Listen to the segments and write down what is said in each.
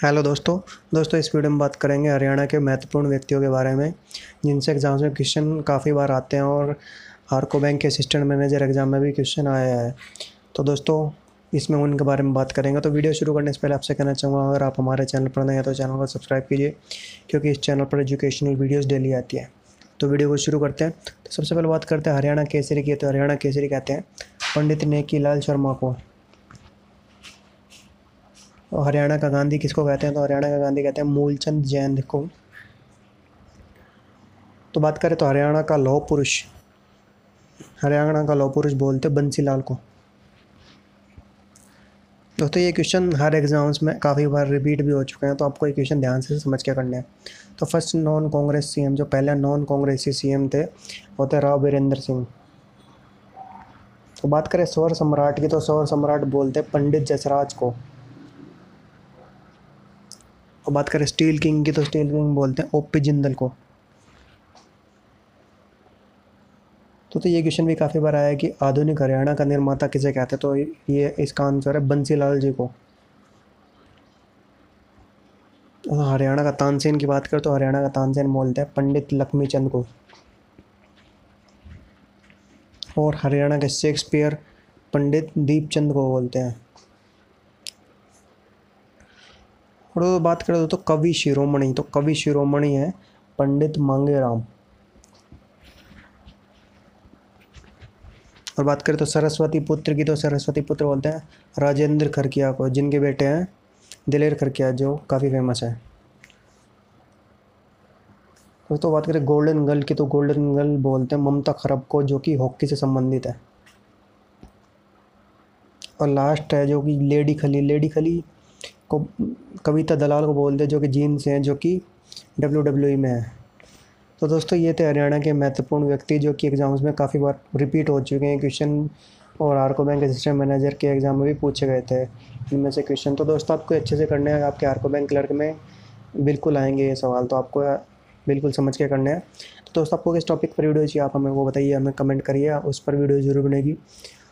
Hello दोस्तों। दोस्तों, इस वीडियो में बात करेंगे हरियाणा के महत्वपूर्ण व्यक्तियों के बारे में, जिनसे एग्ज़ाम्स में क्वेश्चन काफ़ी बार आते हैं और हारको बैंक के असिस्टेंट मैनेजर एग्ज़ाम में भी क्वेश्चन आया है। तो दोस्तों, इसमें उनके बारे में बात करेंगे। तो वीडियो शुरू करने से पहले आपसे कहना चाहूँगा, अगर आप हमारे चैनल पर नए हैं तो चैनल को सब्सक्राइब कीजिए, क्योंकि इस चैनल पर एजुकेशनल वीडियोज़ डेली आती है। तो वीडियो को शुरू करते हैं। तो सबसे पहले बात करते हैं हरियाणा केसरी की। तो हरियाणा केसरी कहते हैं, पंडित नेकी लाल शर्मा को और हरियाणा का गांधी किसको कहते हैं? तो हरियाणा का गांधी कहते हैं मूलचंद जैन को तो बात करें तो हरियाणा का लौह पुरुष, हरियाणा का लौह पुरुष बोलते बंसी लाल को। दोस्तों, ये क्वेश्चन हर एग्ज़ाम्स में काफ़ी बार रिपीट भी हो चुके हैं तो आपको ये क्वेश्चन ध्यान से समझ के करने हैं। तो फ़र्स्ट नॉन कांग्रेस सीएम जो पहले नॉन कांग्रेसी सीएम थे, वो थे राव बीरेंद्र सिंह। तो बात करें सौर सम्राट की तो सौर सम्राट बोलते पंडित जसराज को। और बात करें स्टील किंग की तो स्टील किंग बोलते हैं ओपी जिंदल को। तो तो ये क्वेश्चन भी काफ़ी बार आया कि आधुनिक हरियाणा का निर्माता किसे कहते हैं? तो ये इसका आंसर है बंसीलाल जी को। हरियाणा का तानसेन की बात करें तो हरियाणा का तानसेन बोलते हैं पंडित लक्ष्मी चंद को। और हरियाणा के शेक्सपियर पंडित दीपचंद को बोलते हैं। और तो बात करें तो कवि शिरोमणि तो कवि शिरोमणि है पंडित मांगेराम। और बात करें तो सरस्वती पुत्र की तो सरस्वती पुत्र बोलते हैं राजेंद्र खरकिया को, जिनके बेटे हैं दिलेर खरकिया, जो काफ़ी फ़ेमस है। तो बात करें गोल्डन गर्ल की तो गोल्डन गर्ल बोलते हैं ममता खरब को, जो कि हॉकी से संबंधित है। और लास्ट है जो कि लेडी खली लेडी खली को कविता दलाल को बोलते हैं, जो कि जीन्स हैं, जो कि डब्ल्यू डब्ल्यू में है। तो दोस्तों, ये थे हरियाणा के महत्वपूर्ण व्यक्ति, जो कि एग्ज़ाम्स में काफ़ी बार रिपीट हो चुके हैं। क्वेश्चन और आरको बैंक असिस्टेंट मैनेजर के एग्ज़ाम में भी पूछे गए थे, इनमें से क्वेश्चन तो दोस्तों, आपको अच्छे से करने हैं, आपके आरको बैंक क्लर्क में बिल्कुल आएँगे ये सवाल तो आपको बिल्कुल समझ के करने हैं। तो दोस्तों, आपको किस टॉपिक पर वीडियो चाहिए, आप हमें वो बताइए, हमें कमेंट करिए, उस पर वीडियो ज़रूर बनेगी।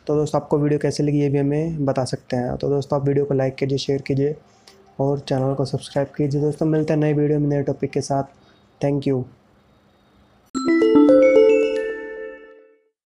तो दोस्तों, आपको वीडियो कैसे लगी ये भी हमें बता सकते हैं। तो दोस्तों, आप वीडियो को लाइक कीजिए, शेयर कीजिए और चैनल को सब्सक्राइब कीजिए। दोस्तों, मिलते हैं नए वीडियो में, नए टॉपिक के साथ। Thank you.